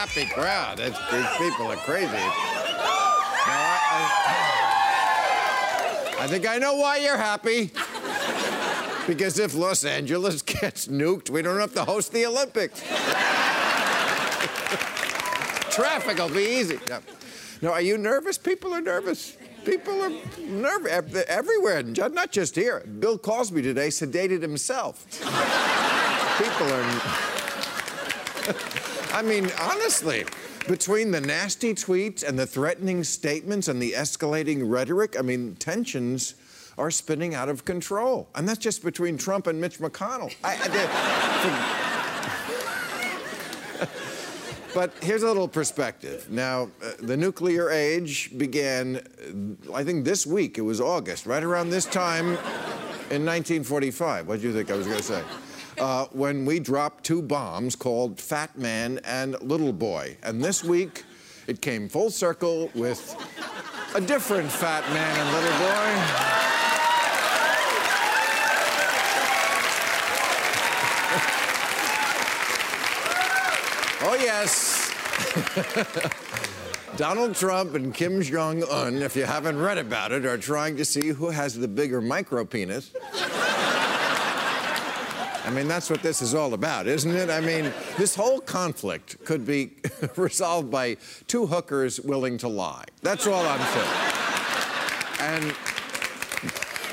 Happy crowd. That's, these people are crazy. I, I, I think I know why you're happy. Because if Los Angeles gets nuked, we don't have to host the Olympics. Traffic will be easy. No. no, are you nervous? People are nervous. People are nervous everywhere, not just here. Bill Cosby today sedated himself. People are. I mean, honestly, between the nasty tweets and the threatening statements and the escalating rhetoric, I mean, tensions are spinning out of control. And that's just between Trump and Mitch McConnell. I, I- the- but here's a little perspective. Now, uh, the nuclear age began, uh, I think this week, it was August, right around this time in 1945. What do you think I was going to say? Uh, when we dropped two bombs called Fat Man and Little Boy. And this week, it came full circle with a different Fat Man and Little Boy. Oh, yes. Donald Trump and Kim Jong un, if you haven't read about it, are trying to see who has the bigger micro penis. I mean, that's what this is all about, isn't it? I mean, this whole conflict could be resolved by two hookers willing to lie. That's all I'm saying. And,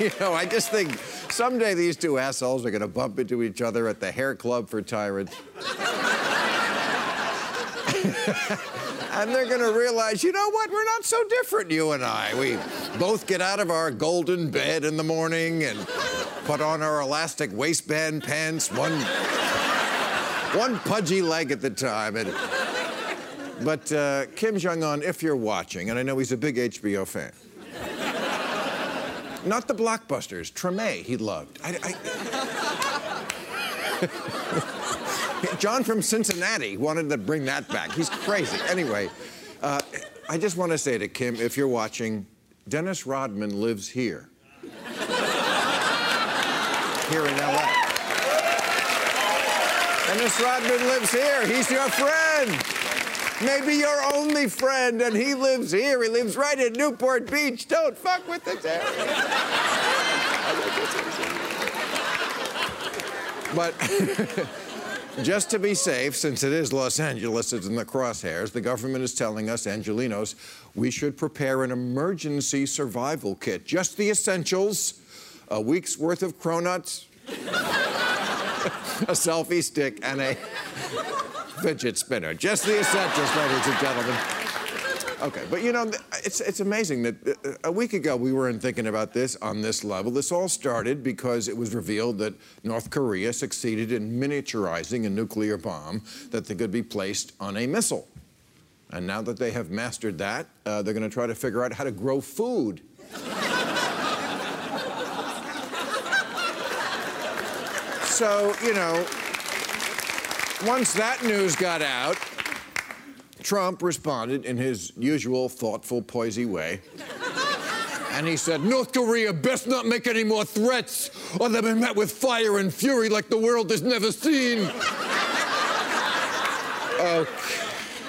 you know, I just think someday these two assholes are going to bump into each other at the hair club for tyrants. and they're going to realize, you know what? We're not so different, you and I. We both get out of our golden bed in the morning and put on our elastic waistband pants, one, one pudgy leg at the time. And, but uh, Kim Jong un, if you're watching, and I know he's a big HBO fan, not the blockbusters, Treme he loved. I, I... John from Cincinnati wanted to bring that back. He's crazy. Anyway, uh, I just want to say to Kim, if you're watching, Dennis Rodman lives here. Here in LA. Dennis Rodman lives here. He's your friend. Maybe your only friend, and he lives here. He lives right in Newport Beach. Don't fuck with this area. But just to be safe, since it is Los Angeles, it's in the crosshairs, the government is telling us, Angelinos, we should prepare an emergency survival kit. Just the essentials a week's worth of cronuts, a selfie stick, and a fidget spinner. Just the essentials, ladies and gentlemen. Okay, but you know, it's, it's amazing that uh, a week ago we weren't thinking about this on this level. This all started because it was revealed that North Korea succeeded in miniaturizing a nuclear bomb that they could be placed on a missile. And now that they have mastered that, uh, they're going to try to figure out how to grow food. So, you know, once that news got out, Trump responded in his usual thoughtful, poisy way. And he said, North Korea best not make any more threats, or they'll be met with fire and fury like the world has never seen. okay,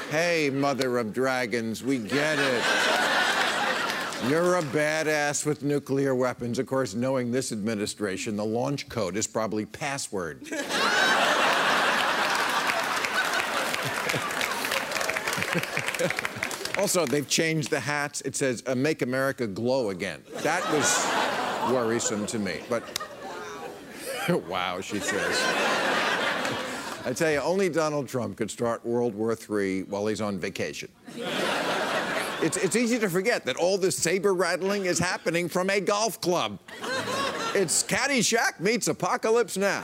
Hey, mother of dragons, we get it. You're a badass with nuclear weapons. Of course, knowing this administration, the launch code is probably password. also, they've changed the hats. It says, uh, Make America Glow Again. That was worrisome to me. But wow, she says. I tell you, only Donald Trump could start World War III while he's on vacation. It's, it's easy to forget that all this saber rattling is happening from a golf club. It's Caddyshack meets Apocalypse Now.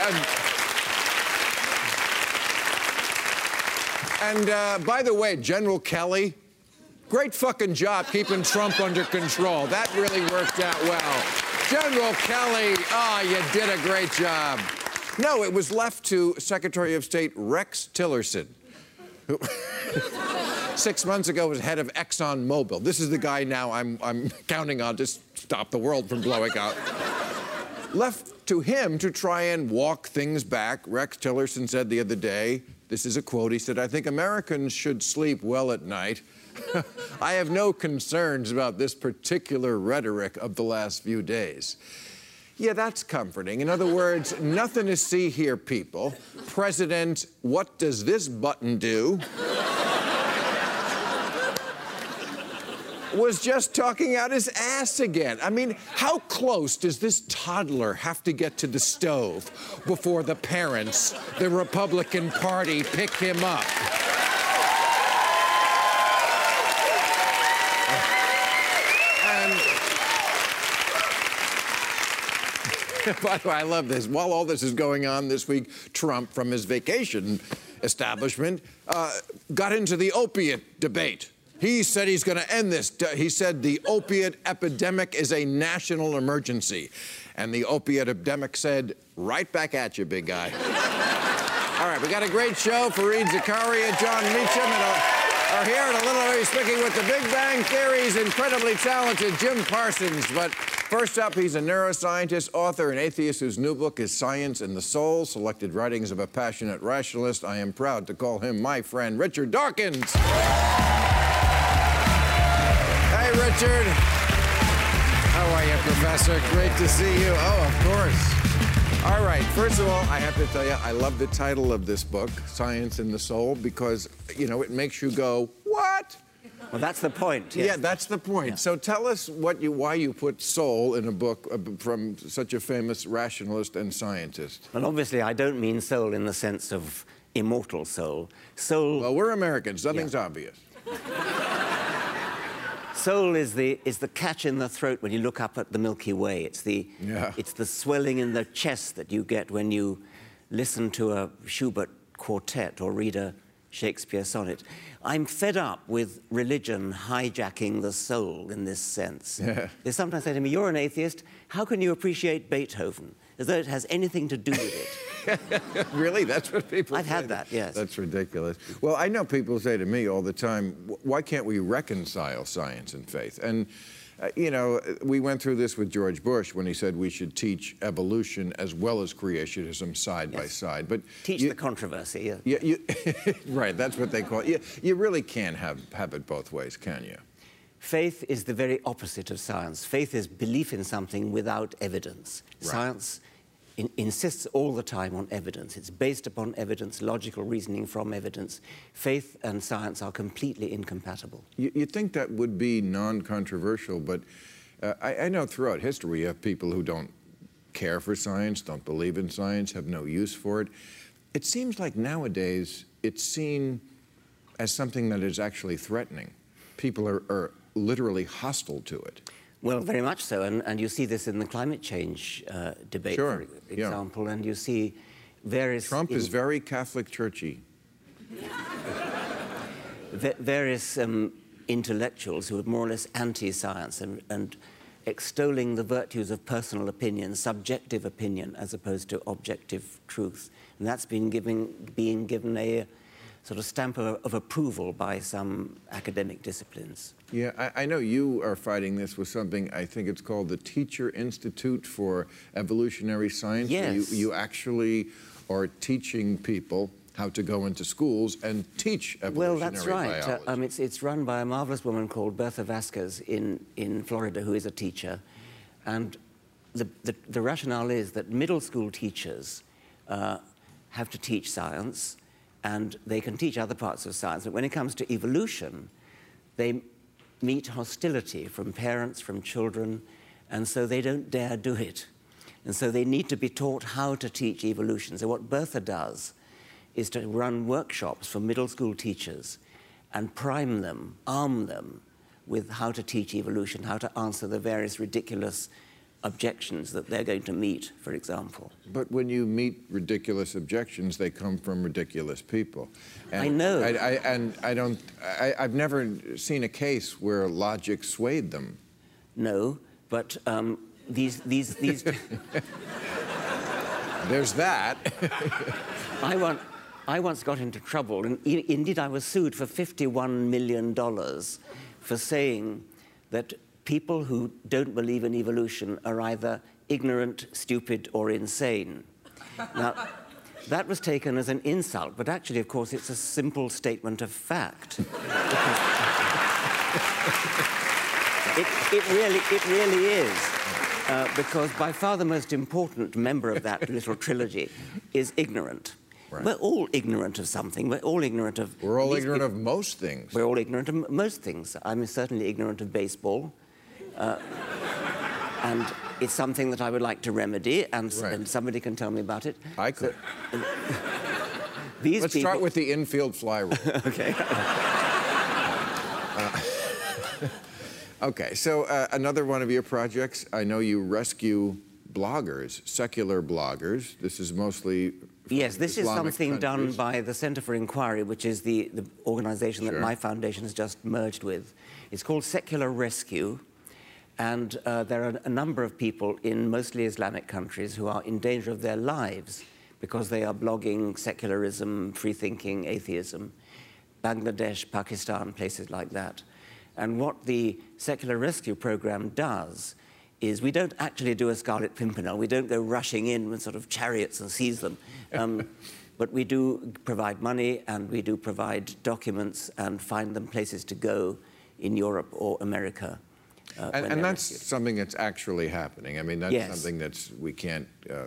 and, and uh, by the way, General Kelly, great fucking job keeping Trump under control. That really worked out well. General Kelly, oh, you did a great job. No, it was left to Secretary of State Rex Tillerson, who six months ago was head of ExxonMobil. This is the guy now I'm, I'm counting on to stop the world from blowing up. left to him to try and walk things back. Rex Tillerson said the other day, this is a quote, he said, I think Americans should sleep well at night. I have no concerns about this particular rhetoric of the last few days. Yeah, that's comforting. In other words, nothing to see here, people. President, what does this button do? was just talking out his ass again. I mean, how close does this toddler have to get to the stove before the parents, the Republican Party, pick him up? by the way, I love this. While all this is going on this week, Trump, from his vacation establishment, uh, got into the opiate debate. He said he's going to end this. He said the opiate epidemic is a national emergency. And the opiate epidemic said, right back at you, big guy. All right, we got a great show. Fareed Zakaria, Jon Meacham, and are here. And a little bit speaking with the Big Bang Theory's incredibly talented Jim Parsons. But first up, he's a neuroscientist, author, and atheist whose new book is Science and the Soul, Selected Writings of a Passionate Rationalist. I am proud to call him my friend, Richard Dawkins. Hey, Richard. How are you, Professor? Great to see you. Oh, of course. All right, first of all, I have to tell you, I love the title of this book, Science and the Soul, because, you know, it makes you go, what? Well, that's the point. Yes. Yeah, that's the point. Yeah. So tell us what you, why you put soul in a book uh, from such a famous rationalist and scientist. Well, obviously, I don't mean soul in the sense of immortal soul. Soul. Well, we're Americans. Nothing's yeah. obvious. soul is the, is the catch in the throat when you look up at the Milky Way. It's the, yeah. it's the swelling in the chest that you get when you listen to a Schubert quartet or read a Shakespeare sonnet. I'm fed up with religion hijacking the soul in this sense. Yeah. They sometimes say to me, You're an atheist. How can you appreciate Beethoven? As though it has anything to do with it. really? That's what people I've say. had that, yes. That's ridiculous. Well, I know people say to me all the time, why can't we reconcile science and faith? And uh, you know, we went through this with George Bush when he said we should teach evolution as well as creationism side yes. by side. But teach you, the controversy. Yeah. yeah you, right. That's what they call it. You, you really can't have have it both ways, can you? Faith is the very opposite of science. Faith is belief in something without evidence. Right. Science in, insists all the time on evidence. It's based upon evidence, logical reasoning from evidence. Faith and science are completely incompatible. You, would think that would be non controversial, but uh, I, I know throughout history you have people who don't care for science, don't believe in science, have no use for it. It seems like nowadays it's seen as something that is actually threatening. People are, are literally hostile to it. Well, very much so, and, and you see this in the climate change uh, debate, sure. for example, yeah. and you see various... Trump is very Catholic churchy. various um, intellectuals who are more or less anti-science and, and extolling the virtues of personal opinion, subjective opinion, as opposed to objective truth. And that's been giving, being given a sort of stamp of, of approval by some academic disciplines. Yeah, I, I, know you are fighting this with something, I think it's called the Teacher Institute for Evolutionary Science. Yes. You, you actually are teaching people how to go into schools and teach evolutionary Well, that's right. Uh, um, it's, it's run by a marvelous woman called Bertha Vasquez in, in Florida, who is a teacher. And the, the, the rationale is that middle school teachers uh, have to teach science, and they can teach other parts of science. But when it comes to evolution, they meet hostility from parents, from children, and so they don't dare do it. And so they need to be taught how to teach evolution. So what Bertha does is to run workshops for middle school teachers and prime them, arm them with how to teach evolution, how to answer the various ridiculous objections that they're going to meet, for example. But when you meet ridiculous objections, they come from ridiculous people. And I know. I, I, and I don't. I, have never seen a case where logic swayed them. No, but um, these these these. There's that. I want. I once got into trouble, and indeed I was sued for $51 million for saying that people who don't believe in evolution are either ignorant, stupid, or insane. Now, that was taken as an insult, but actually, of course, it's a simple statement of fact. it, it, really, it really is. Uh, because by far the most important member of that little trilogy is ignorant. Right. We're all ignorant of something. We're all ignorant of. We're all ignorant of most things. We're all ignorant of most things. I'm certainly ignorant of baseball. Uh, and it's something that I would like to remedy, and, right. and somebody can tell me about it. I could. So, these Let's people... start with the infield fly rule. okay. uh, okay, so uh, another one of your projects, I know you rescue bloggers, secular bloggers. This is mostly Yes, this Islamic is something countries. done by the Center for Inquiry, which is the, the organization sure. that my foundation has just merged with. It's called Secular Rescue. And uh, there are a number of people in mostly Islamic countries who are in danger of their lives because they are blogging secularism, free thinking, atheism. Bangladesh, Pakistan, places like that. And what the Secular Rescue Program does is we don't actually do a Scarlet Pimpernel. We don't go rushing in with sort of chariots and seize them. Um, but we do provide money and we do provide documents and find them places to go in Europe or America. Uh, and, and that's something that's actually happening. I mean, that's yes. something that's we can't, uh,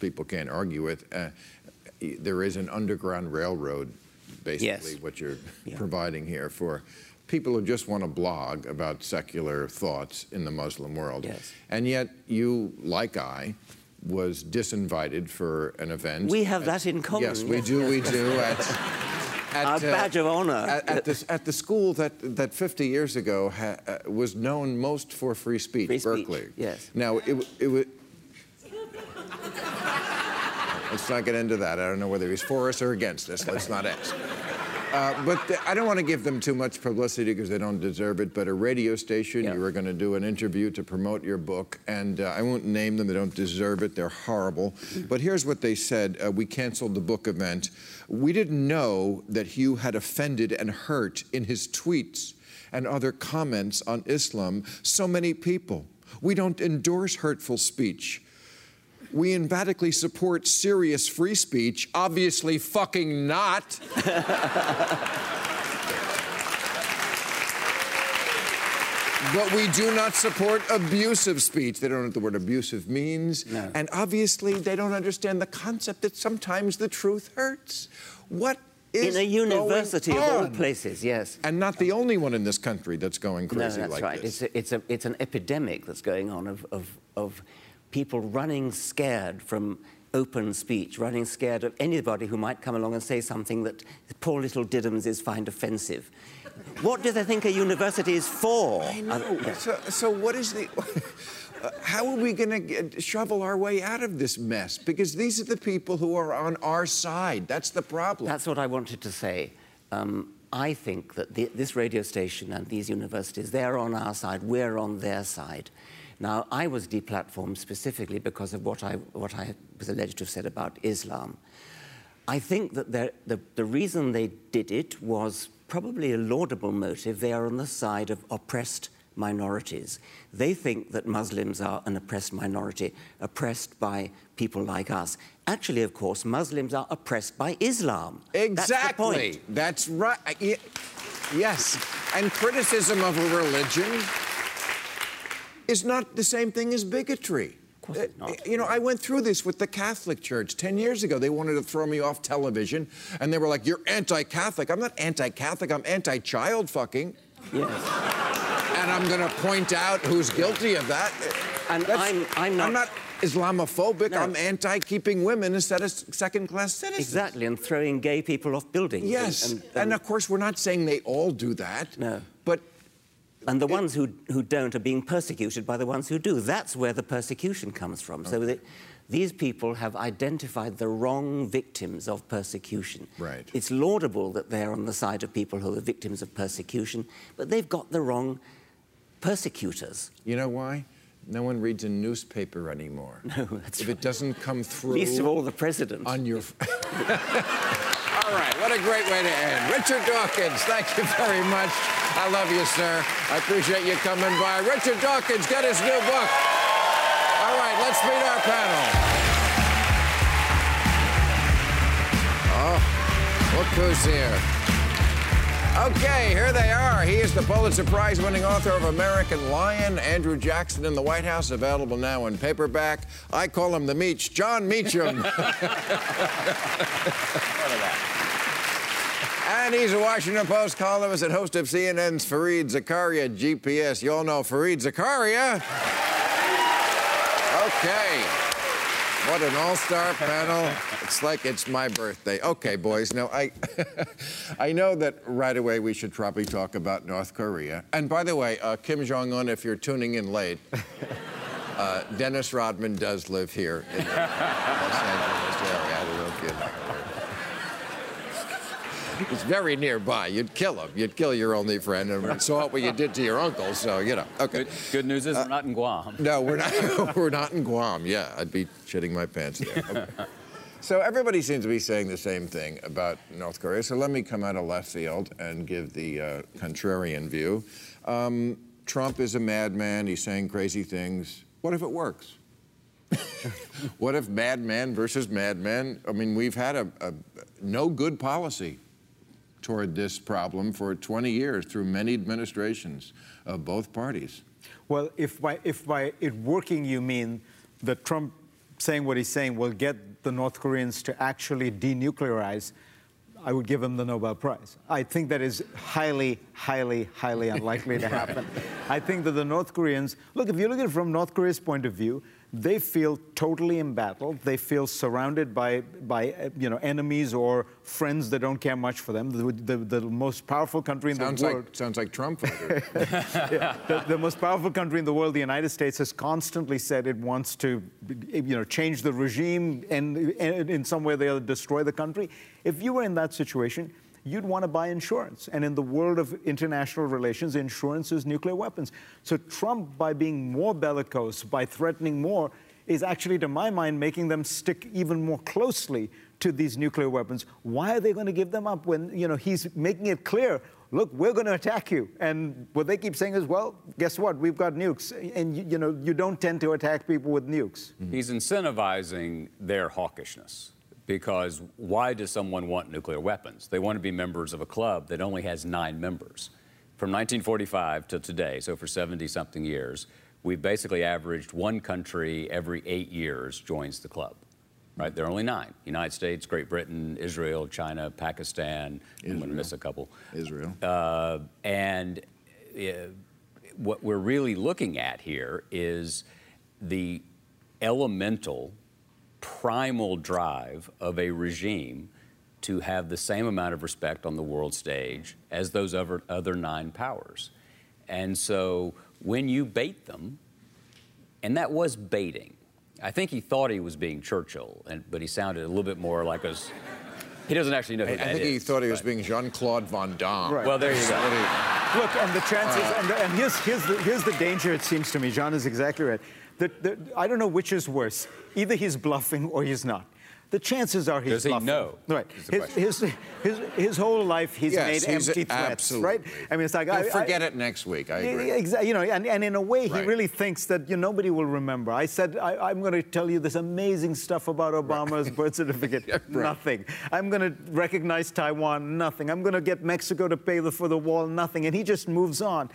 people can't argue with. Uh, there is an underground railroad, basically, yes. what you're yeah. providing here for people who just want to blog about secular thoughts in the Muslim world. Yes. And yet, you, like I, was disinvited for an event. We have at, that in common. Yes, we do, we do. At, at, badge uh, of honor. At, at, the, at, the, school that, that 50 years ago ha, uh, was known most for free speech, free Berkeley. Speech, yes. Now, it, it was. Let's not get into that. I don't know whether he's for us or against us. Let's not ask. Uh, but I don't want to give them too much publicity because they don't deserve it. But a radio station, yeah. you were going to do an interview to promote your book, and uh, I won't name them. They don't deserve it. They're horrible. But here's what they said: uh, We canceled the book event. We didn't know that Hugh had offended and hurt in his tweets and other comments on Islam so many people. We don't endorse hurtful speech we emphatically support serious free speech. Obviously, fucking not. but we do not support abusive speech. They don't know what the word abusive means. No. And obviously, they don't understand the concept that sometimes the truth hurts. What is in a university of all places, yes. And not the only one in this country that's going crazy no, that's like right. this. It's, a, it's, a, it's an epidemic that's going on of, of, of people running scared from open speech, running scared of anybody who might come along and say something that poor little Diddums find offensive. What do they think a university is for? I know. Uh, so, so what is the... Uh, how are we going to shovel our way out of this mess? Because these are the people who are on our side. That's the problem. That's what I wanted to say. Um, I think that the, this radio station and these universities, they're on our side, we're on their side. Now, I was deplatformed specifically because of what I, what I was alleged to have said about Islam. I think that the, the reason they did it was probably a laudable motive. They are on the side of oppressed minorities. They think that Muslims are an oppressed minority, oppressed by people like us. Actually, of course, Muslims are oppressed by Islam. Exactly. That's, That's right. Yes. And criticism of a religion is not the same thing as bigotry. Uh, you know, I went through this with the Catholic Church 10 years ago. They wanted to throw me off television, and they were like, You're anti Catholic. I'm not anti Catholic, I'm anti child fucking. Yes. and I'm going to point out who's guilty of that. And That's- I'm, I'm not. I'm not Islamophobic. No. I'm anti-keeping women instead of second-class citizens. Exactly, and throwing gay people off buildings. Yes, And, and, and, of course we're not saying they all do that. No. And the ones who, who don't are being persecuted by the ones who do. That's where the persecution comes from. So that these people have identified the wrong victims of persecution. Right. It's laudable that they're on the side of people who are victims of persecution, but they've got the wrong persecutors. you know why? No one reads a newspaper anymore. No, that's if it doesn't come through Least of all the president. on your. all right, what a great way to end. Richard Dawkins, thank you very much. I love you, sir. I appreciate you coming by. Richard Dawkins, get his new book. All right, let's meet our panel. Oh, look who's here. Okay, here they are. He is the Pulitzer Prize winning author of American Lion, Andrew Jackson in the White House, available now in paperback. I call him the Meach, Jon Meacham. and he's a Washington Post columnist and host of CNN's Fareed Zakaria GPS. You all know Fareed Zakaria. Okay. What an all-star panel. It's like it's my birthday. Okay, boys. Now, I, I know that right away we should probably talk about North Korea. And by the way, uh, Kim Jong-un, if you're tuning in late, uh, Dennis Rodman does live here in the Los Angeles area. I don't know if you know. He's very nearby. You'd kill him. You'd kill your only friend and saw what you did to your uncle, so, you know. Okay. Good, good news is we're not in Guam. No, we're not. we're not in Guam. Yeah, I'd be shitting my pants there. Okay. so everybody seems to be saying the same thing about North Korea. So let me come out of left field and give the uh, contrarian view. Um, Trump is a madman. He's saying crazy things. What if it works? what if madman versus madman? I mean, we've had a, a no good policy toward this problem for 20 years through many administrations of both parties. Well, if by, if by it working you mean that Trump saying what he's saying will get the North Koreans to actually denuclearize, I would give him the Nobel Prize. I think that is highly, highly, highly unlikely to happen. I think that the North Koreans, look, if you look at it from North Korea's point of view, they feel totally embattled. They feel surrounded by, by uh, you know, enemies or friends that don't care much for them. The, the, the most powerful country in Sounds the world. like sounds like Trump voter. the, the most powerful country in the world, the United States, has constantly said it wants to, you know, change the regime and, and in some way or the other destroy the country. If you were in that situation, you'd want to buy insurance. And in the world of international relations, insurance is nuclear weapons. So Trump, by being more bellicose, by threatening more, is actually, to my mind, making them stick even more closely to these nuclear weapons. Why are they going to give them up when, you know, he's making it clear look, we're going to attack you. And what they keep saying is, well, guess what? We've got nukes. And, you, you know, you don't tend to attack people with nukes. He's incentivizing their hawkishness because why does someone want nuclear weapons? They want to be members of a club that only has nine members. From 1945 to today, so for 70 something years, we've basically averaged one country every eight years joins the club. Right? There are only nine United States, Great Britain, Israel, China, Pakistan. I'm going to miss a couple. Israel. Uh, and uh, what we're really looking at here is the elemental, primal drive of a regime to have the same amount of respect on the world stage as those other, other nine powers. And so when you bait them, and that was baiting. I think he thought he was being Churchill, and, but he sounded a little bit more like a. He doesn't actually know who I that think he thought he was being Jean Claude Van Damme. Right. Well, there you go. Look, and the chances, Uh. and, and here's, here's, the, here's the danger, it seems to me. Jon is exactly right. The, the, I don't know which is worse. Either he's bluffing or he's not. The chances are he's Does he bluffing. know, Right. His, his, his, his whole life, he's Yes, made he's- empty threats, absolutely. right? I mean, it's like He'll I, I- forget it next week. I agree. Exactly. You know, and, and in a way, he Right. really thinks that you know, nobody will remember. I said, I, am going to tell you this amazing stuff about Obama's birth certificate. right. Nothing. I'm going to recognize Taiwan. Nothing. I'm going to get Mexico to pay the, for the wall. Nothing. And he just moves on.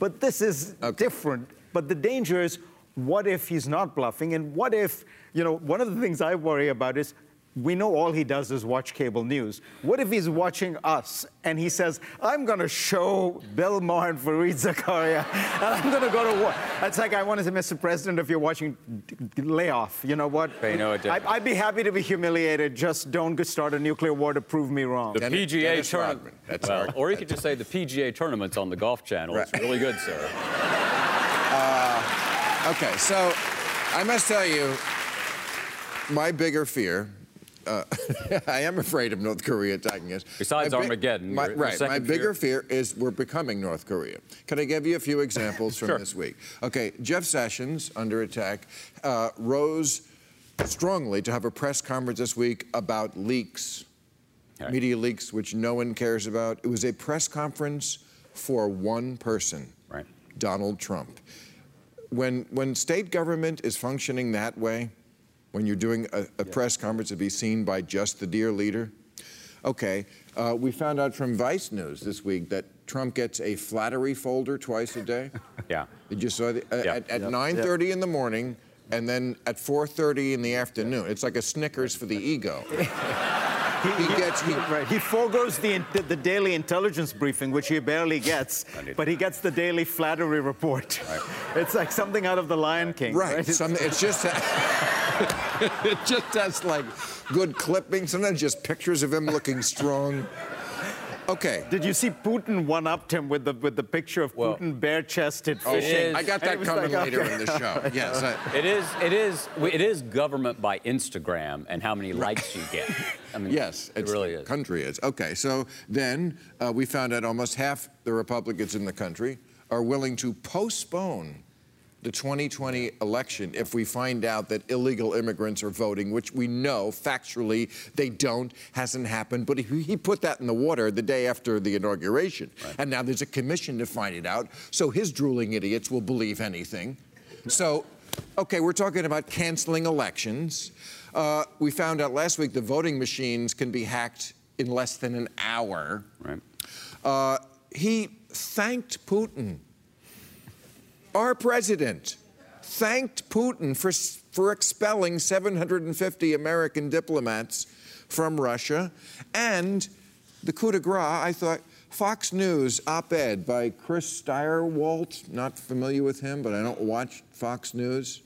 But this is Okay. different. But the danger is, what if he's not bluffing? And what if, you know, one of the things I worry about is we know all he does is watch cable news. What if he's watching us and he says, I'm going to show Bill Maher and Fareed Zakaria, and I'm going to go to war? It's like, I want to say, Mr. President, if you're watching, lay off. You know what? Pay no attention. I, would be happy to be humiliated. Just don't start a nuclear war to prove me wrong. The Dennis- PGA Dennis tournament. That's Well, or you could just say the PGA tournaments on the Golf Channel. It's really good, sir. Okay, so I must tell you, my bigger fear. Uh, I am afraid of North Korea attacking us. Besides My Armageddon, my- your- your right. My bigger fear is we're becoming North Korea. Can I give you a few examples from Sure. this week? Okay, Jeff Sessions, under attack, uh, rose strongly to have a press conference this week about leaks, Right. media leaks, which no one cares about. It was a press conference for one person. Right. Donald Trump. When, when state government is functioning that way, when you're doing a, a press conference to be seen by just the dear leader, okay, uh, we found out from Vice News this week that Trump gets a flattery folder twice a day. Yeah. Did you saw the, uh, Yeah. at, at Yep. 9:30 in the morning and then at 4:30 in the afternoon? It's like a Snickers for the ego. he gets he, Right. He foregoes the, the, the daily intelligence briefing, which he barely gets, but he gets the daily flattery report. It's like something out of The Lion King. Right. It's- Some, it's just it just has like good clippings, sometimes just pictures of him looking strong. Okay. Did you see Putin one upped him with the with the picture of Well- Putin bare chested Oh, fishing? I got that coming like, later okay. in the show. Yes. I- It is, it is, it is government by Instagram and how many likes you get. I mean, Yes, it really is. country is. Okay, so then uh, we found out almost half the Republicans in the country are willing to postpone the 2020 election if we find out that illegal immigrants are voting, which we know factually they don't, hasn't happened. But he, he put that in the water the day after the inauguration. And now there's a commission to find it out. So his drooling idiots will believe anything. So, okay, we're talking about canceling elections. Uh, we found out last week the voting machines can be hacked in less than an hour. Right. Uh, he thanked Putin. Our president thanked Putin for, for expelling 750 American diplomats from Russia. And the coup de grace, I thought, Fox News op ed by Chris Stirewalt, not familiar with him, but I don't watch Fox News.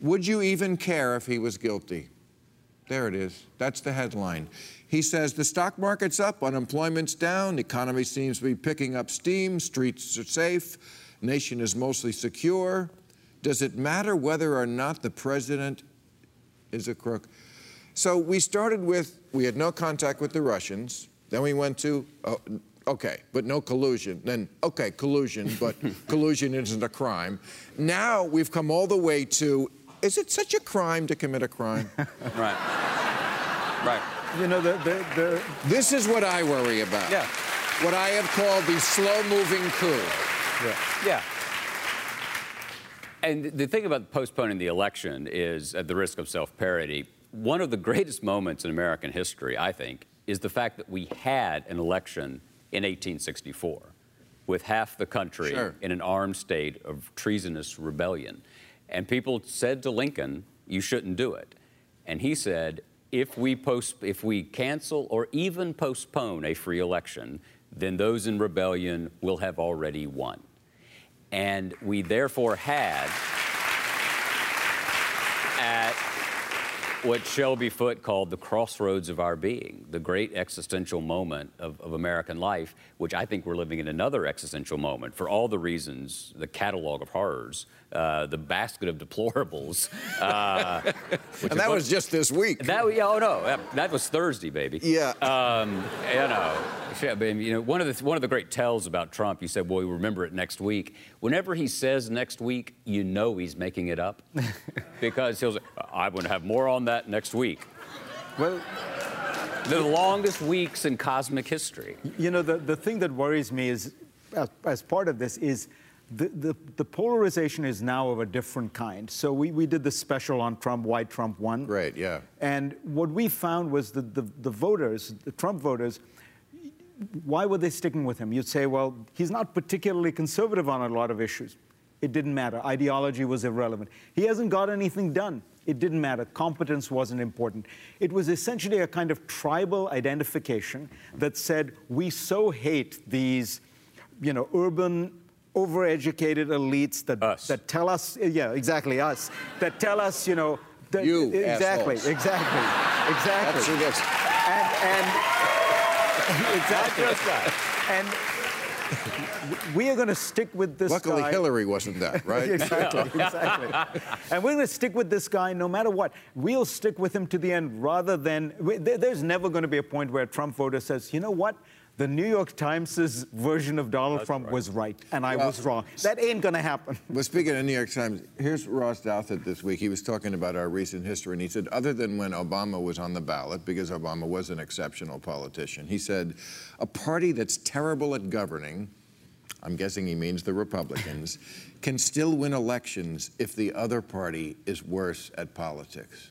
Would you even care if he was guilty? There it is. That's the headline. He says the stock market's up, unemployment's down, the economy seems to be picking up steam, streets are safe, nation is mostly secure. Does it matter whether or not the president is a crook? So we started with we had no contact with the Russians. Then we went to oh, okay, but no collusion. Then okay, collusion, but collusion isn't a crime. Now we've come all the way to is it such a crime to commit a crime? Right. Right. You know, the, the, the, This is what I worry about. Yeah. What I have called the slow moving coup. Yeah. And the thing about postponing the election is, at the risk of self parody, one of the greatest moments in American history, I think, is the fact that we had an election in 1864 with half the country Sure. in an armed state of treasonous rebellion. And people said to Lincoln, you shouldn't do it. And he said, if we, post, if we cancel or even postpone a free election, then those in rebellion will have already won. And we therefore had at what Shelby Foote called the crossroads of our being, the great existential moment of, of American life, which I think we're living in another existential moment for all the reasons, the catalog of horrors, uh, the basket of deplorables. Uh, and that was just this week. that, yeah, oh no, that, that was Thursday, baby. Yeah. Um, you know, I mean, you know, one of the one of the great tells about Trump, you said, "Well, we remember it next week." Whenever he says next week, you know he's making it up, because he'll say, "I'm going to have more on that next week." well, The longest weeks in cosmic history. you know, the, the thing that worries me is, as, as part of this, is the, the, the polarization is now of a different kind. So we, we did the special on Trump, why Trump won. Right, yeah. And what we found was that the, the voters, the Trump voters, why were they sticking with him? You'd say, well, he's not particularly conservative on a lot of issues. It didn't matter. Ideology was irrelevant. He hasn't got anything done. It didn't matter. Competence wasn't important. It was essentially a kind of tribal identification that said, we so hate these, you know, urban, overeducated elites that, Us. that tell us, yeah, exactly, us, that tell us, you know, that, You exactly, assholes. exactly, exactly. That's. And, and exactly. And we are going to stick with this guy. Luckily, guy. Hillary wasn't that, right? exactly, exactly. and we're going to stick with this guy no matter what. We'll stick with him to the end rather than. we- there- There's never going to be a point where a Trump voter says, you know what? The New York Times' version of Donald Trump was right, and I was wrong. That ain't to happen. Well, speaking of New York Times, here's Ross Douthat this week. He was talking about our recent history, and he said, other than when Obama was on the ballot, because Obama was an exceptional politician, he said, a party that's terrible at governing, I'm guessing he means the Republicans, can still win elections if the other party is worse at politics.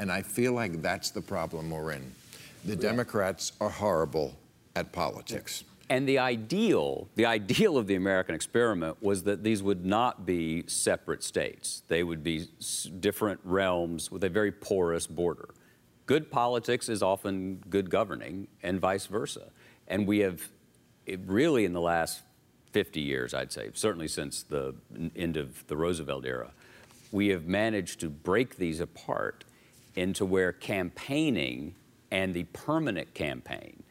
And I feel like that's the problem we're in. The Democrats are horrible at politics. And the ideal, the ideal of the American experiment was that these would not be separate states. They would be different realms with a very porous border. Good politics is often good governing, and vice versa. And we have, really in the last 50 years, I'd say, certainly since the end of the Roosevelt era, we have managed to break these apart into where campaigning and the permanent campaign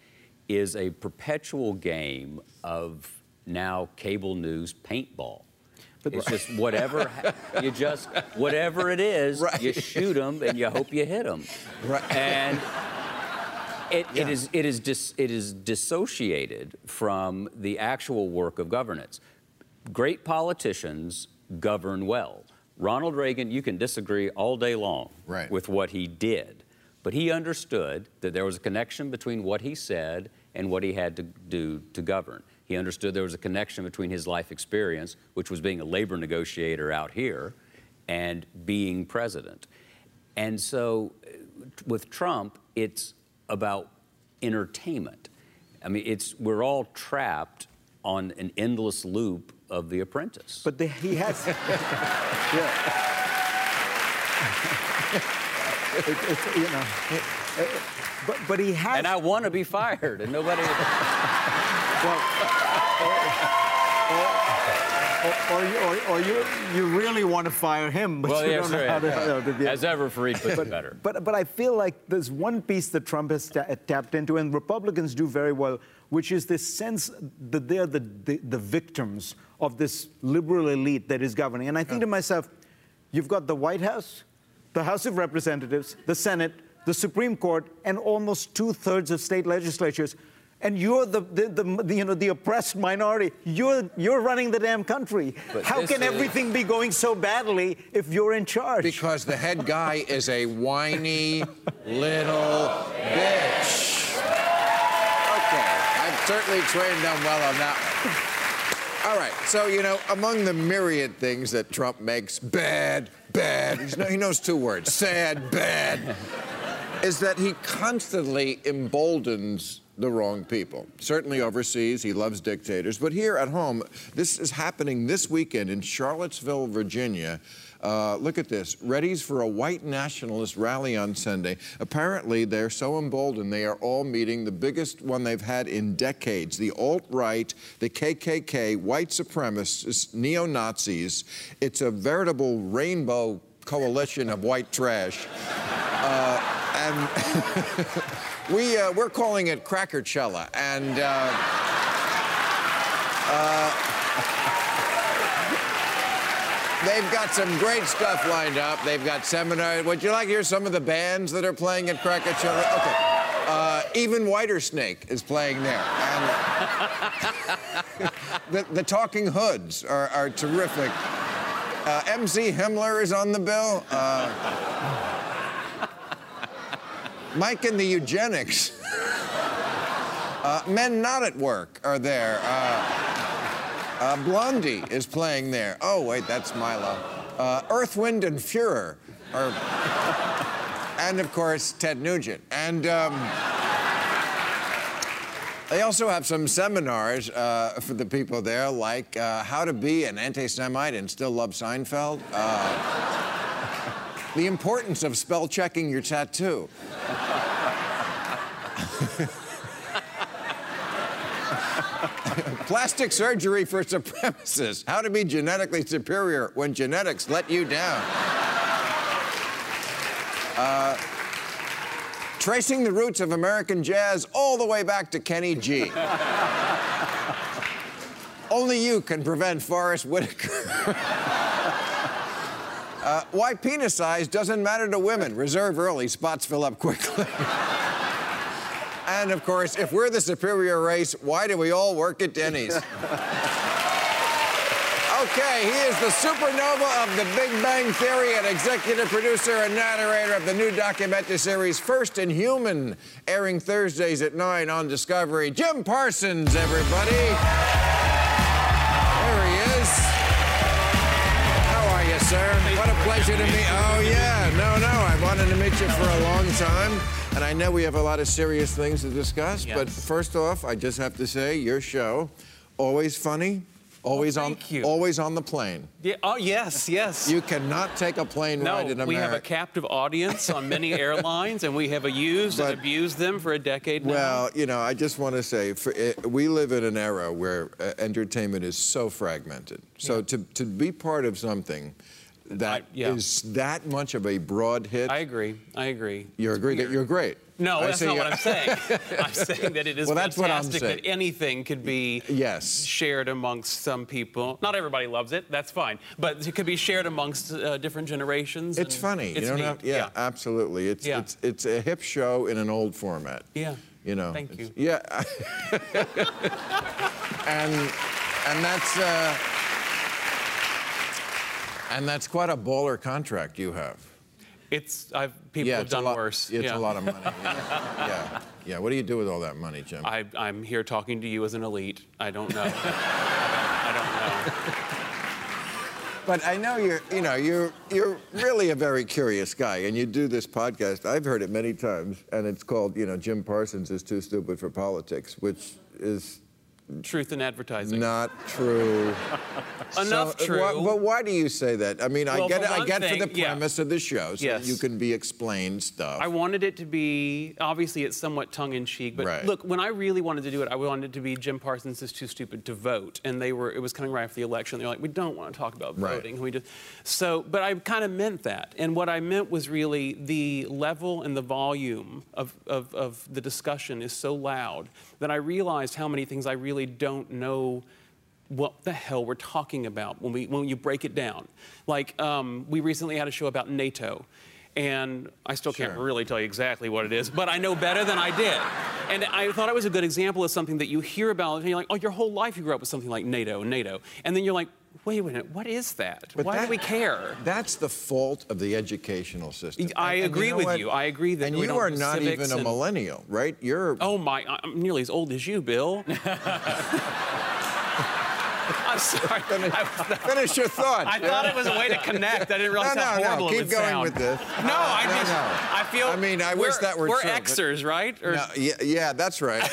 is a perpetual game of now cable news paintball. it's just whatever you just whatever it is, you shoot them and you hope you hit them. Right. And it, it is it is dis, it is dissociated from the actual work of governance. Great politicians govern well. Ronald Reagan, you can disagree all day long Right. with what he did, but he understood that there was a connection between what he said and what he had to do to govern. He understood there was a connection between his life experience, which was being a labor negotiator out here, and being president. And so uh, with Trump, it's about entertainment. I mean, it's we're all trapped on an endless loop of The Apprentice. But the, he has. yeah. It- it's, you know, but, but he has. and I want to be fired, and nobody. Well, or, or, or, you, or, you, you really want to fire him, but well, you yeah, don't sure. know how to, be- As ever, Fareed puts it better. But, but I feel like there's one piece that Trump has ta- tapped into, and Republicans do very well, which is this sense that they're the, the, the victims of this liberal elite that is governing. And I think to myself, you've got the White House, the House of Representatives, the Senate, the Supreme Court, and almost two thirds of state legislatures. And you're the, the, the, the, you know, the oppressed minority. You're, you're running the damn country. But How can is- everything be going so badly if you're in charge? Because the head guy is a whiny little bitch. Okay, I've certainly trained them well on that one. All right, so, you know, among the myriad things that Trump makes bad, bad, he's he knows two words sad, bad, is that he constantly emboldens the wrong people. Certainly overseas, he loves dictators, but here at home, this is happening this weekend in Charlottesville, Virginia. Uh, look at this. Readies for a white nationalist rally on Sunday. Apparently, they're so emboldened, they are all meeting the biggest one they've had in decades. The alt right, the KKK, white supremacists, neo Nazis. It's a veritable rainbow coalition of white trash. Uh, and we, uh, we're calling it Crackerchella. And. Uh, They've got some great stuff lined up. They've got seminars. Would you like to hear some of the bands that are playing at Krakatoa? Okay. Uh, even Whiter Snake is playing there. And the, the Talking Hoods are, are terrific. Uh, MC Himmler is on the bill. Uh, Mike and the Eugenics. Uh, Men Not at Work are there. Uh, Blondie is playing there. Oh, wait, that's Milo. Uh, Earth, Wind, and Fuhrer are. and of course, Ted Nugent. And. Um, They also have some seminars uh, for the people there, like uh, how to be an anti Semite and still love Seinfeld, uh, the importance of spell checking your tattoo. Plastic surgery for supremacists. How to be genetically superior when genetics let you down. Uh, tracing the roots of American jazz all the way back to Kenny G. Only you can prevent Forest Whitaker. uh, why penis size doesn't matter to women. Reserve early, spots fill up quickly. And of course, if we're the superior race, why do we all work at Denny's? Okay, he is the supernova of the Big Bang Theory and executive producer and narrator of the new documentary series First in Human, airing Thursdays at 9 on Discovery. Jim Parsons, everybody. There he is. How are you, sir? What a pleasure to meet. Oh, yeah. No, no, I wanted to meet you for a long time. And I know we have a lot of serious things to discuss, but first off, I just have to say, your show, always funny, always on, thank you. always on the plane. Yeah, oh, yes, yes. You cannot take a plane no, ride in America. we have a captive audience on many airlines, and we have used But- and abused them for a decade now. Well, you know, I just want to say, for, uh, we live in an era where uh, entertainment is so fragmented. So to, to be part of something that is yeah. that much of a broad hit, I agree. I agree. you It's agree that you're great. No, I that's not what I'm saying. I'm saying that it is Well, that's what I'm fantastic saying. that anything could be Yes. shared amongst some people. Not everybody loves it. That's fine, but it could be shared amongst uh, different generations. It's funny. It's you don't have, yeah, absolutely. It's, Yeah. it's, it's a hip show in an old format. Yeah. You know. Thank you. Yeah. and and that's uh, and that's quite a baller contract you have. It's I've people yeah, have done lot, worse. It's yeah. a lot of money. Yeah. yeah. Yeah. What do you do with all that money, Jim? I, I'm here talking to you as an elite. I don't know. I don't know. But I know you're, you know, you're, you're really a very curious guy, and you do this podcast. I've heard it many times, and it's called, you know, Jim Parsons is too stupid for politics, which is Truth in advertising. not true. Enough So, true. but why do you say that? I mean, I get for it. I get for thing, the yeah. premise of the show, so Yes. you can be explained stuff. I wanted it to be obviously it's somewhat tongue in cheek, but Right. look, when I really wanted to do it, I wanted it to be Jim Parsons is too stupid to vote, and they were it was coming right after the election. They're like, we don't want to talk about Right. voting. We just so, but I kind of meant that, and what I meant was really the level and the volume of, of, of the discussion is so loud that I realized how many things I really don't know what the hell we're talking about when, we, when you break it down. Like, um, we recently had a show about NATO, and I still can't Sure. really tell you exactly what it is, but I know better than I did. And I thought it was a good example of something that you hear about, and you're like, oh, your whole life you grew up with something like NATO and NATO. And then you're like, wait a minute, what is that? But Why that- do we care? That's the fault of the educational system. I And- and agree know with what? you. I agree that And we you are not even a and- millennial, right? You're. Oh my, I'm nearly as old as you, Bill. I'm sorry. I, was Finish your thought. I thought it was a way to connect. I didn't realize No, how no, no, horrible it keep would going sound. with this. No, uh, I No, just, no. I feel. I mean, I wish that were We're true, but- Xers, right? Or, No, yeah, yeah, that's right.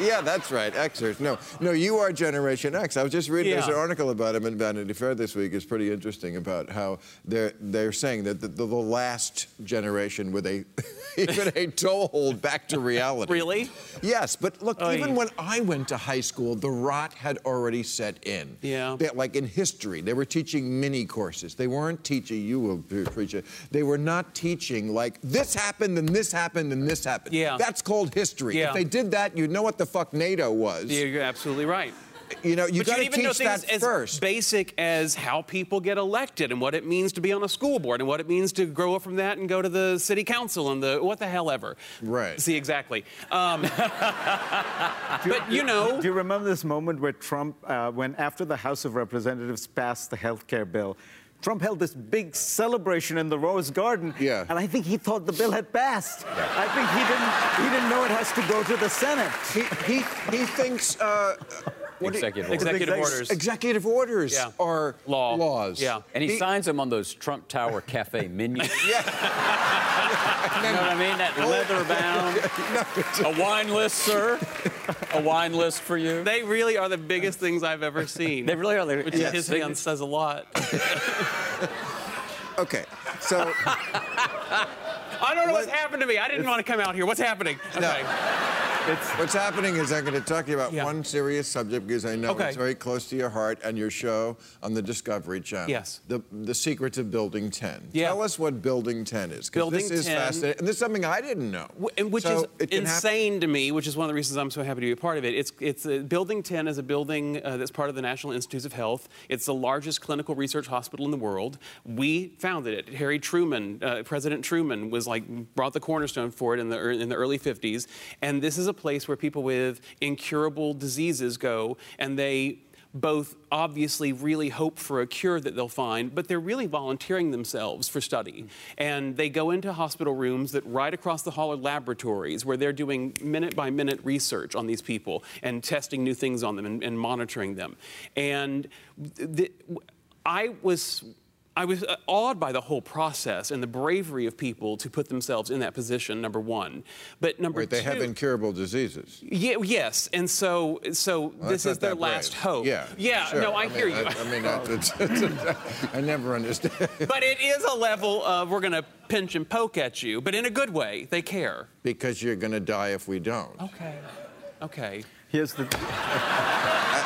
yeah, that's right. Xers. No, no, you are Generation X. I was just reading there's an article about him in Vanity Fair this week. It's pretty interesting about how they're they're saying that the, the, the last generation with a even a toehold back to reality. Really? Yes, but look, Oy. even when I went to high school, the rot had already set in. Yeah. They- like in history, they were teaching mini courses. They weren't teaching, you will pre- preach it, they were not teaching like this happened and this happened and this happened. Yeah. That's called history. Yeah. If they did that, you'd know what the fuck NATO was. Yeah, you're absolutely right. You know, you but got to you even know teach things that as first. basic as how people get elected and what it means to be on a school board and what it means to grow up from that and go to the city council and the what the hell ever. Right. See exactly. Um, but you know, Do you remember this moment where Trump, uh, when after the House of Representatives passed the health care bill, Trump held this big celebration in the Rose Garden, Yeah. and I think he thought the bill had passed. I think he didn't, he didn't know it has to go to the Senate. he, he, he thinks uh, What do you- Executive orders. Executive orders. Executive orders Yeah. are Law. laws. Yeah. And he The- signs them on those Trump Tower Cafe menus. Yeah. You know what I mean? That oh. leather bound. A wine list, sir. A wine list for you. They really are the biggest things I've ever seen. They really are. They're- Which yeah. in his hand says a lot. Okay. So I don't know what's happened to me. I didn't want to come out here. What's happening? Okay. What's happening is I'm going to talk to you about Yeah. one serious subject because I know Okay. it's very close to your heart and your show on the Discovery Channel. Yes. The the secrets of Building 10. Yeah. Tell us what Building 10 is. 'cause Building this is 10 fascinating. And this is something I didn't know. Wh- Which So is it can happen- insane to me, which is one of the reasons I'm so happy to be a part of it. It's, it's uh, Building 10 is a building uh, that's part of the National Institutes of Health. It's the largest clinical research hospital in the world. We founded it. Harry Truman, uh, President Truman, was like brought the cornerstone for it in the in the early 50s. And this is a place where people with incurable diseases go, and they both obviously really hope for a cure that they'll find, but they're really volunteering themselves for study. And they go into hospital rooms that right across the hall are laboratories where they're doing minute by minute research on these people and testing new things on them and, and monitoring them. And th- I was. I was uh, awed by the whole process and the bravery of people to put themselves in that position. Number one, but number Wait, they two, have incurable diseases. yeah, yes, and so so Well, this is their last brave. hope. Yeah. yeah. sure. No, I, mean, hear you. I, I mean, that- it's, it's, I never understand. but it is a level of we're going to pinch and poke at you, but in a good way. They care. because you're going to die if we don't. Okay. Okay. Here's the.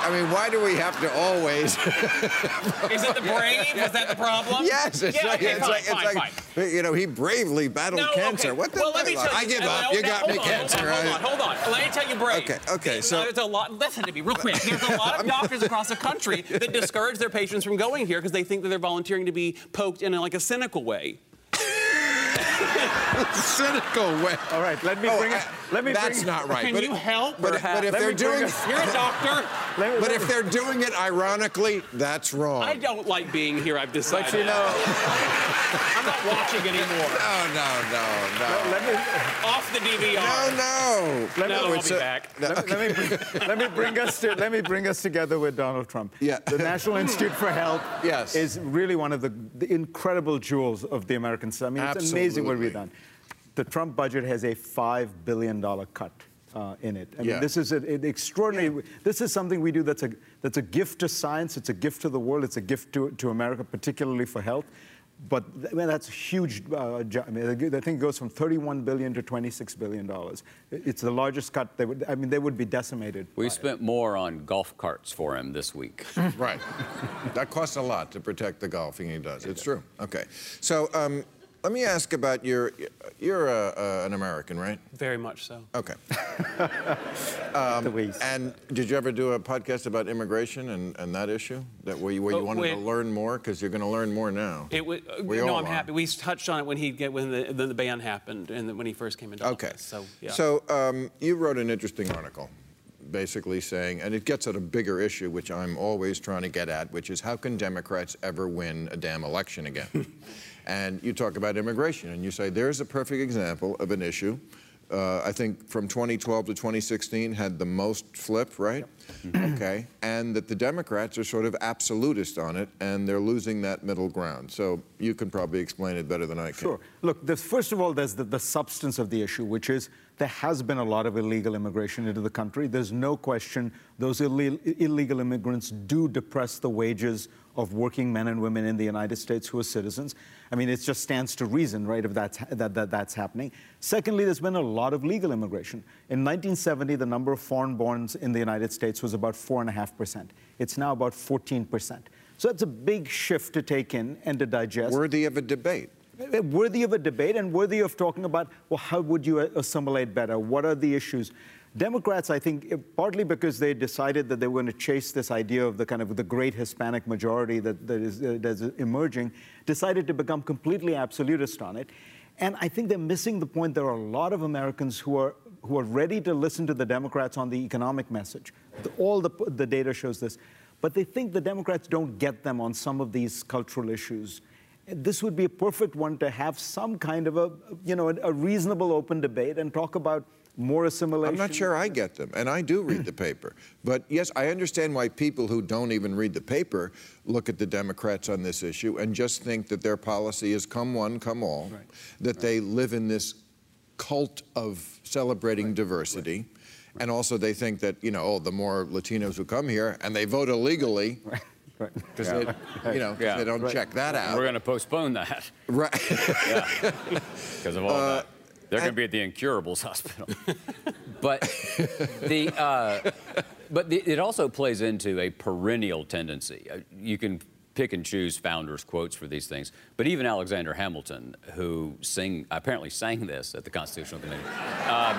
I, I mean, why do we have to always? Is it the brave? Is that the problem? yes, it's yeah, like, okay, it's fine, like, fine, it's like you know, he bravely battled No, cancer. okay. What the well, let me fuck? tell I give up. no, you got me on, cancer. Hold on, I- hold on, hold on. Let me tell you, brave. Okay, okay, so- there's a lot. Listen to me, real quick. There's a lot of doctors across the country that discourage their patients from going here because they think that they're volunteering to be poked in a, like a cynical way. cynical way. All right, let me Oh, bring it. I- Let me That's bring, not right. Can but you help? But, if- but if they're doing, us- You're a doctor. Let me- but let if me- they're doing it ironically, that's wrong. I don't like being here. I've decided. But you know, I'm not watching anymore. No, no, no, no. let me Off the DVR. No, no. Let me- I'll be a- back. no, let, let me bring, let me bring us to, let me bring us together with Donald Trump. Yeah. The National Institute for Health Yes. is really one of the, the incredible jewels of the American system. I mean, it's amazing what we've Absolutely. done. The Trump budget has a five billion dollar cut. Uh, in it. I Yeah. mean, this is an an extraordinary. This is something we do that's a that's a gift to science. It's a gift to the world. It's a gift to, to America, particularly for health. But I mean, that's a huge. Uh, ju- I mean, I think it goes from 31 billion to 26 billion dollars. It's the largest cut. They would. I mean, they would be decimated. We spent more on golf carts for him this week. Right. that costs a lot to protect the golfing he does. It's true. Okay. So um, let me ask about your. You're uh, uh, an American, right? Very much so. Okay. the way And did you ever do a podcast about immigration and, and that issue? That where you, where you Oh, wanted to learn more because you're going to learn more now. It was, We no, all I'm are. happy. We touched on it when he get when the, the, the ban happened and when he first came into Okay. office. So yeah. So um, you wrote an interesting article, basically saying, and it gets at a bigger issue, which I'm always trying to get at, which is how can Democrats ever win a damn election again? and you talk about immigration, and you say there's a perfect example of an issue. Uh, I think from 2012 to 2016 had the most flip, right? Okay, and that the Democrats are sort of absolutist on it, and they're losing that middle ground. So you can probably explain it better than I can. Sure. Look, there's, first of all, there's the, the substance of the issue, which is there has been a lot of illegal immigration into the country. There's no question those ille- illegal immigrants do depress the wages of working men and women in the United States who are citizens. I mean, it just stands to reason, right, if that's, that, that, that's happening. Secondly, there's been a lot of legal immigration. In 1970, the number of foreign-borns in the United States was about 4.5%. It's now about 14%. So that's a big shift to take in and to digest Worthy of a debate. Worthy of a debate and worthy of talking about well how would you assimilate better? What are the issues? Democrats i think eh, partly because they decided that they were going to chase this idea of the kind of the great hispanic majority that, that is uh, that's emerging decided to become completely absolutist on it. And i think they're missing the point there are a lot of americans who are who are ready to listen to the democrats on the economic message. The- all the, the data shows this. But they think the democrats don't get them on some of these cultural issues this would be a perfect one to have some kind of a, you know, a, a reasonable open debate and talk about more assimilation? I'm not sure I get them, and I do read the paper. But yes, I understand why people who don't even read the paper look at the Democrats on this issue and just think that their policy is come one, come all, Right. that Right. they live in this cult of celebrating diversity. And also they think that, you know, oh, the more Latinos who come here and they vote illegally, Right. because they, you know, 'cause Yeah. they don't Right. check that out. We're going to postpone that Right. because of all that. They're going to be at the Incurables Hospital. but the, uh, but the, it also plays into a perennial tendency. Uh, You can pick and choose founders' quotes for these things, but even Alexander Hamilton, who sing, apparently sang this at the Constitutional Committee, um,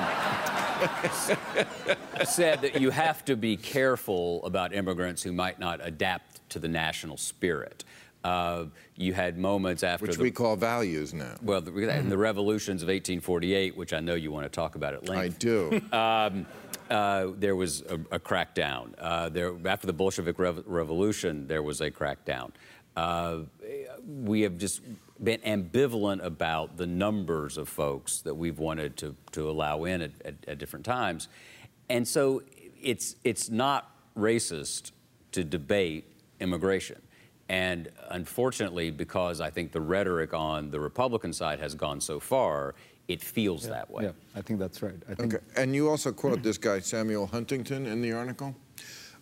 said that you have to be careful about immigrants who might not adapt to the national spirit. Uh, you had moments after Which the, we call values now. well, the, in the revolutions of 1848, which I know you want to talk about at length. I do. Um, uh, there was a, a crackdown. Uh, there, after the Bolshevik Rev- Revolution, there was a crackdown. Uh, we have just been ambivalent about the numbers of folks that we've wanted to, to allow in at, at, at different times. And so it's, it's not racist to debate immigration. And unfortunately, because I think the rhetoric on the Republican side has gone so far, it feels that way. Yeah, I think that's right. I think Okay. And you also quote this guy, Samuel Huntington, in the article,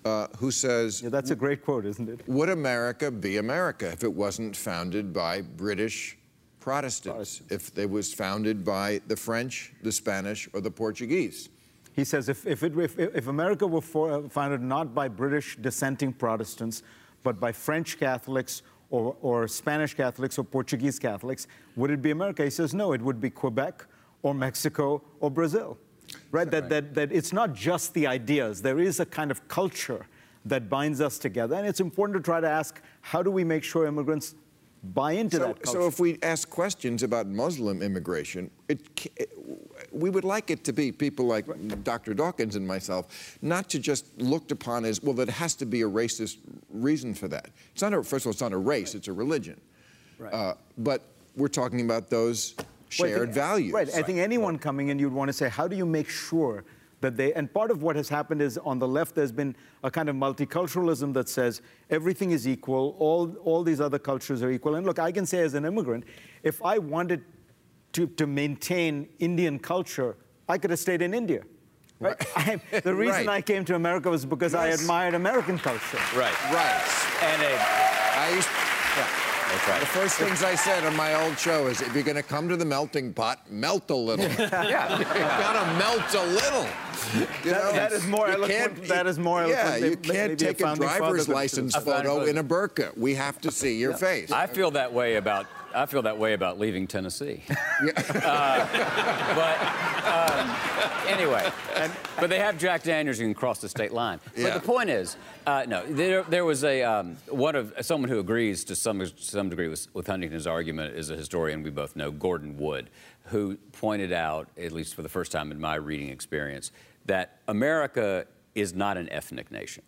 uh, who says, yeah, that's a great quote, isn't it? Would America be America if it wasn't founded by British Protestants, if it was founded by the French, the Spanish, or the Portuguese? He says if, if, it, if, if America were for, founded not by British dissenting Protestants, but by French Catholics or, or Spanish Catholics or Portuguese Catholics, would it be America? He says no, it would be Quebec or Mexico or Brazil. Right? That, that, that it's not just the ideas, there is a kind of culture that binds us together. And it's important to try to ask how do we make sure immigrants buy into So, that culture? so if we ask questions about Muslim immigration, it, it- we would like it to be people like Dr. Dawkins and myself, not to just looked upon as, well, there has to be a racist reason for that. It's not a, first of all, it's not a race, it's a religion. Right. Uh, but we're talking about those Well, shared think- values. Right. I think anyone coming in, you'd want to say, how do you make sure that they, and part of what has happened is on the left, there's been a kind of multiculturalism that says everything is equal, all, all these other cultures are equal. And look, I can say as an immigrant, if I wanted to, to maintain Indian culture, I could have stayed in India. Right? I, the reason Right. I came to America was because I admired American culture. Right. Right. And a, I used, yeah. that's right. The first things I said on my old show is if you're going to come to the melting pot, melt a little. yeah. you gotta melt a little. You That- know, that is more you eloquent- can't- that is more Yeah, eloquent you than can't take a driver's license photo father. in a burqa. We have to see your face. I feel that way about I feel that way about leaving Tennessee. Uh, but um, anyway, but they have Jack Daniels. You can cross the state line. But the point is, uh, no, there, there was a um, one of someone who agrees to some some degree with, with Huntington's argument is a historian we both know, Gordon Wood, who pointed out, at least for the first time in my reading experience, that America is not an ethnic nation.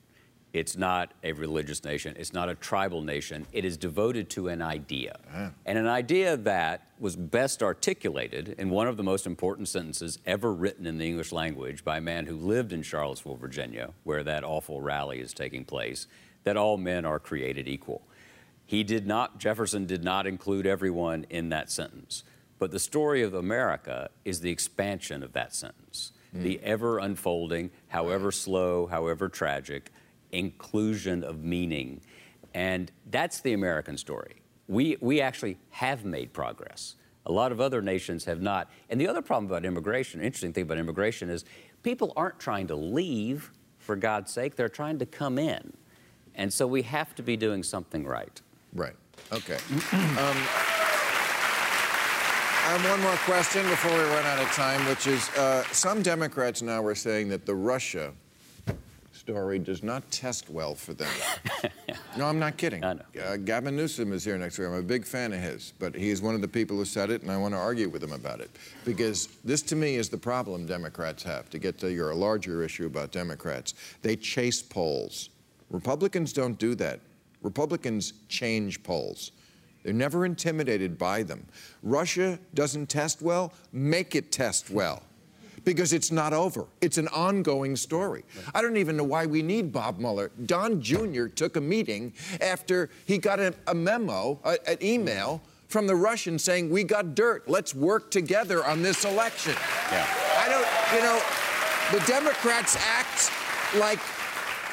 It's not a religious nation. It's not a tribal nation. It is devoted to an idea. And an idea that was best articulated in one of the most important sentences ever written in the English language by a man who lived in Charlottesville, Virginia, where that awful rally is taking place that all men are created equal. He did not, Jefferson did not include everyone in that sentence. But the story of America is the expansion of that sentence, hmm. the ever unfolding, however slow, however tragic, inclusion of meaning. And that's the American story. We, we actually have made progress. A lot of other nations have not. And the other problem about immigration, interesting thing about immigration is people aren't trying to leave for God's sake, they're trying to come in. And so we have to be doing something right. Right. Okay. um, I have one more question before we run out of time, which is uh, some Democrats now are saying that the Russia story does not test well for them. No, I'm not kidding. I know. Uh, Gavin Newsom is here next week. I'm a big fan of his, but he is one of the people who said it, and I want to argue with him about it. Because this, to me, is the problem Democrats have. To get to your larger issue about Democrats, they chase polls. Republicans don't do that. Republicans change polls. They're never intimidated by them. Russia doesn't test well, make it test well. Because it's not over. It's an ongoing story. I don't even know why we need Bob Mueller. Don Jr. took a meeting after he got a, a memo, a, an email from the Russians saying, We got dirt. Let's work together on this election. Yeah. I don't, you know, the Democrats act like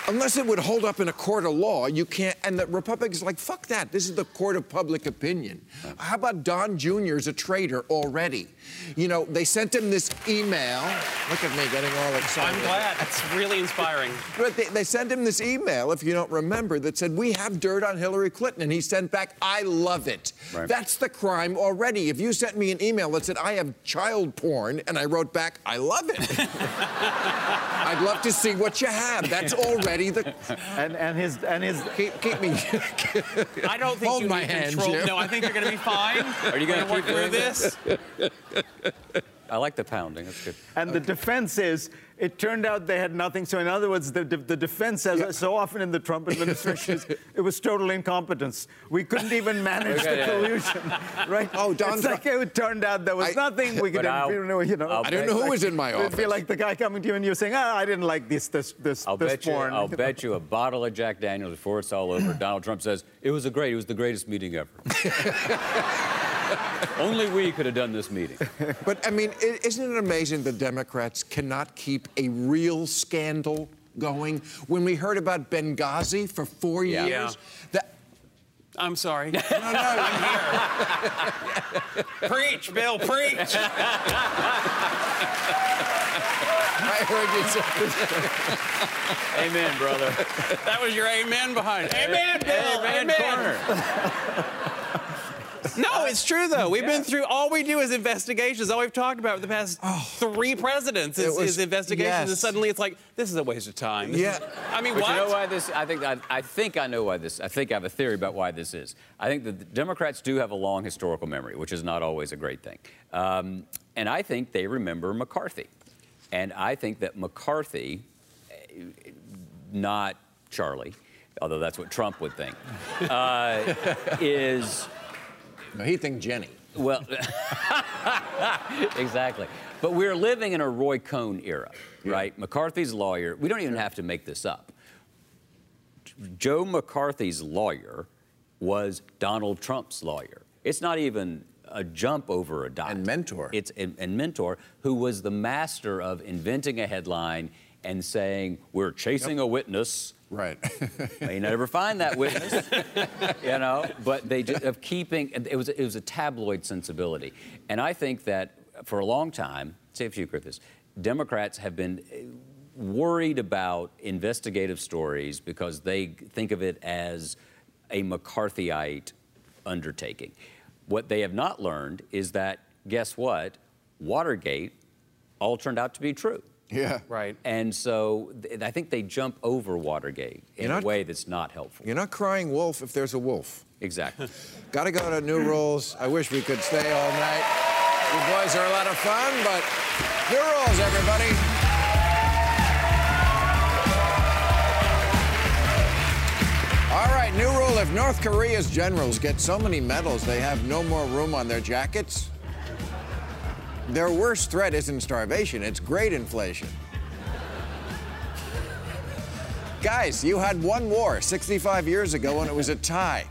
unless it would hold up in a court of law, you can't. And the Republicans like, fuck that. This is the court of public opinion. How about Don Jr. is a traitor already? You know, they sent him this email. Look at me getting all excited. I'm glad. That's really inspiring. But they, they sent him this email, if you don't remember, that said, We have dirt on Hillary Clinton. And he sent back, I love it. Right. That's the crime already. If you sent me an email that said, I have child porn, and I wrote back, I love it. I'd love to see what you have. That's already the. And, and his and his Keep, keep me. I don't think Hold you my need hand, control. Jim. No, I think you're going to be fine. Are you gonna We're keep work through this? I like the pounding. That's good. and the defense is it turned out they had nothing. So in other words, the, the defense, as so often in the Trump administration, is, it was total incompetence. We couldn't even manage Okay, the yeah. collusion, right? Oh, Don's It's like it turned out there was I- nothing. We could, I'll- you know, you know. I'll I don't know who was in my office. It would office. be like the guy coming to you and you're saying, "Ah, I didn't like this, this, this, I'll this bet you. I'll bet you a bottle of Jack Daniels before it's all over. Donald Trump says it was a great. It was the greatest meeting ever. Only we could have done this meeting. But I mean, isn't it amazing the Democrats cannot keep a real scandal going? When we heard about Benghazi for four Yeah. years, that. I'm sorry. No, no, I'm here. preach, Bill, preach. I heard you say. Amen, brother. That was your amen behind. Amen, Bill. Amen. Amen. Corner. No, it's true though. We've been through all we do is investigations. All we've talked about for the past three presidents is, was- is investigations, and suddenly it's like this is a waste of time. This Yeah. is- I mean, But what? you know why this? I think I, I think I know why this. I think I have a theory about why this is. I think the Democrats do have a long historical memory, which is not always a great thing. Um, and I think they remember McCarthy, and I think that McCarthy, eh, not Charlie, although that's what Trump would think, uh, is. No, he think Jenny. Well, exactly. But we're living in a Roy Cohn era, right? McCarthy's lawyer, we don't even have to make this up. Joe McCarthy's lawyer was Donald Trump's lawyer. It's not even a jump over a dot. And mentor. It's and, and mentor who was the master of inventing a headline and saying we're chasing a witness. Right. May never find that witness, you know. But they just, of keeping it was it was a tabloid sensibility, and I think that for a long time, say if you agree with this, Democrats have been eh, worried about investigative stories because they think of it as a McCarthyite undertaking. What they have not learned is that guess what, Watergate all turned out to be true. Yeah. right. And so th- I think they jump over Watergate in You're a way that's not helpful. You're not crying wolf if there's a wolf. Exactly. Got to go to new rules. I wish we could stay all night. You boys are a lot of fun, but new rules, everybody. All right, new rule. If North Korea's generals get so many medals they have no more room on their jackets, their worst threat isn't starvation, it's great inflation. Guys, you had one war 65 years ago and it was a tie.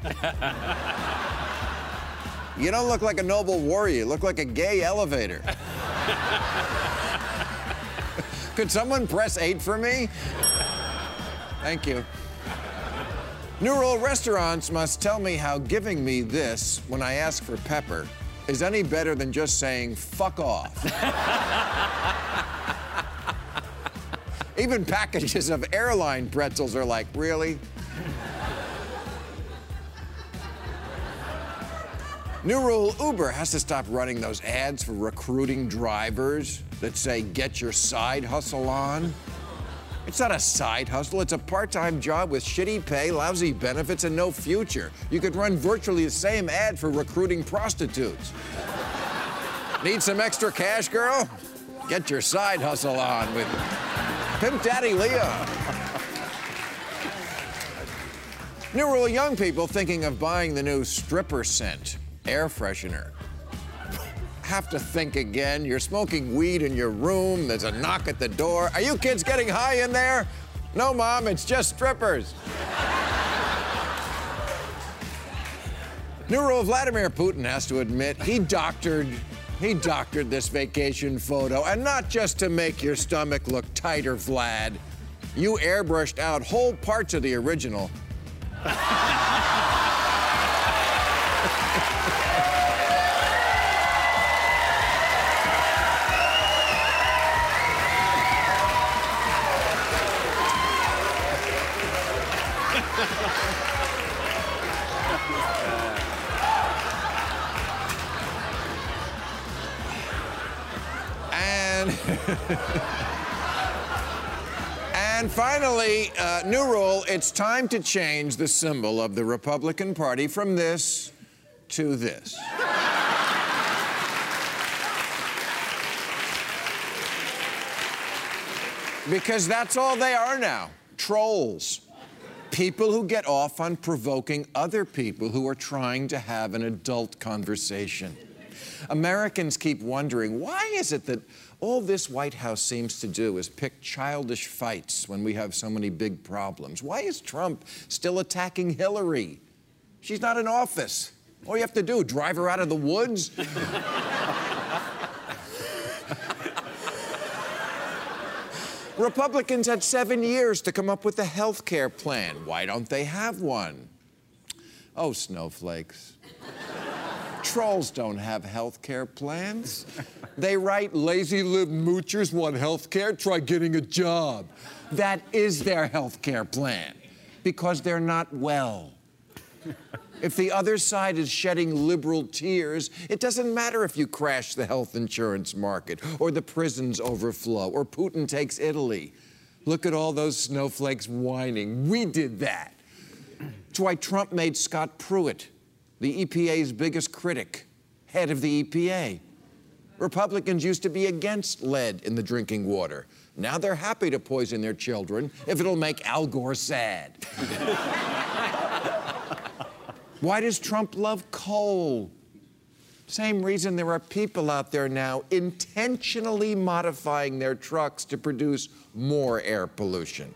You don't look like a noble warrior, you look like a gay elevator. Could someone press eight for me? Thank you. New rule restaurants must tell me how giving me this when I ask for pepper is any better than just saying fuck off. Even packages of airline pretzels are like, really? New rule Uber has to stop running those ads for recruiting drivers that say, get your side hustle on. It's not a side hustle, it's a part time job with shitty pay, lousy benefits, and no future. You could run virtually the same ad for recruiting prostitutes. Need some extra cash, girl? Get your side hustle on with Pimp Daddy Leo. New rule young people thinking of buying the new stripper scent, air freshener. Have to think again. You're smoking weed in your room. There's a knock at the door. Are you kids getting high in there? No, Mom, it's just strippers. New Vladimir Putin has to admit he doctored he doctored this vacation photo, and not just to make your stomach look tighter, Vlad. You airbrushed out whole parts of the original. and and finally, uh, new rule: it's time to change the symbol of the Republican Party from this to this. because that's all they are now trolls. People who get off on provoking other people who are trying to have an adult conversation. Americans keep wondering why is it that all this White House seems to do is pick childish fights when we have so many big problems? Why is Trump still attacking Hillary? She's not in office. All you have to do, drive her out of the woods? Republicans had seven years to come up with a health care plan. Why don't they have one? Oh, snowflakes. Trolls don't have health care plans. They write lazy lib moochers want health care, try getting a job. That is their health care plan because they're not well. If the other side is shedding liberal tears, it doesn't matter if you crash the health insurance market, or the prisons overflow, or Putin takes Italy. Look at all those snowflakes whining. We did that. That's why Trump made Scott Pruitt the EPA's biggest critic, head of the EPA. Republicans used to be against lead in the drinking water. Now they're happy to poison their children if it'll make Al Gore sad. Why does Trump love coal? Same reason there are people out there now intentionally modifying their trucks to produce more air pollution.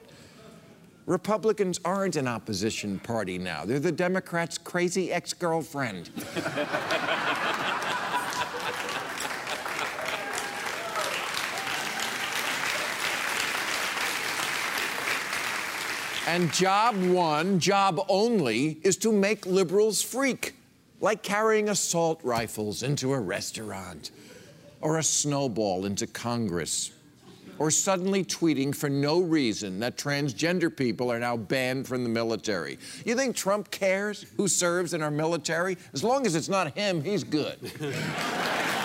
Republicans aren't an opposition party now. They're the Democrats' crazy ex and job one, job only, is to make liberals freak, like carrying assault rifles into a restaurant or a snowball into Congress or suddenly tweeting for no reason that transgender people are now banned from the military. You think Trump cares who serves in our military? As long as it's not him, he's good.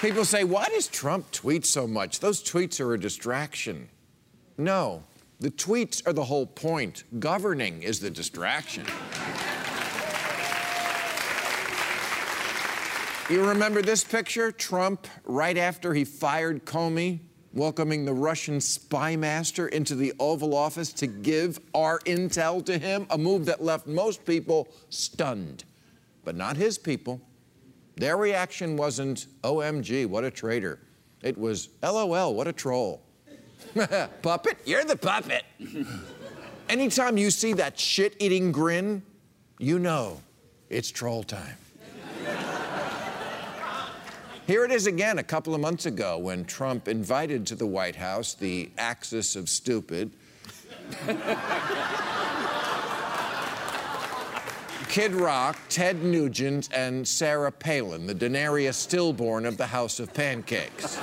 People say, why does Trump tweet so much? Those tweets are a distraction. No, the tweets are the whole point. Governing is the distraction. You remember this picture? Trump, right after he fired Comey, welcoming the Russian spy master into the Oval Office to give our intel to him, a move that left most people stunned, but not his people. Their reaction wasn't, OMG, what a traitor. It was, LOL, what a troll. puppet? You're the puppet. Anytime you see that shit eating grin, you know it's troll time. Here it is again a couple of months ago when Trump invited to the White House the axis of stupid. Kid Rock, Ted Nugent, and Sarah Palin, the Daenerys stillborn of the House of Pancakes.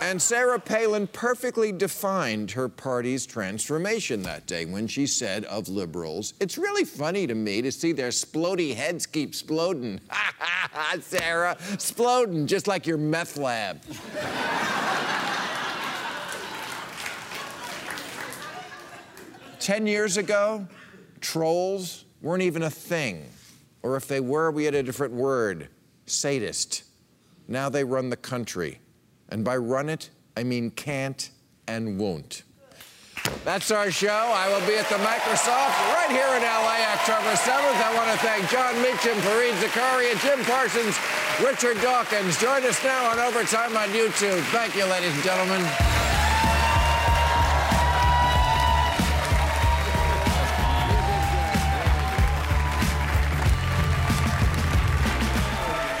And Sarah Palin perfectly defined her party's transformation that day when she said of liberals, It's really funny to me to see their splody heads keep sploding. Ha ha ha, Sarah, sploding, just like your meth lab. Ten years ago, trolls weren't even a thing. Or if they were, we had a different word sadist. Now they run the country. And by run it, I mean can't and won't. That's our show. I will be at the Microsoft right here in LA October 7th. I want to thank Jon Meacham, Fareed Zakaria, Jim Parsons, Richard Dawkins. Join us now on Overtime on YouTube. Thank you, ladies and gentlemen.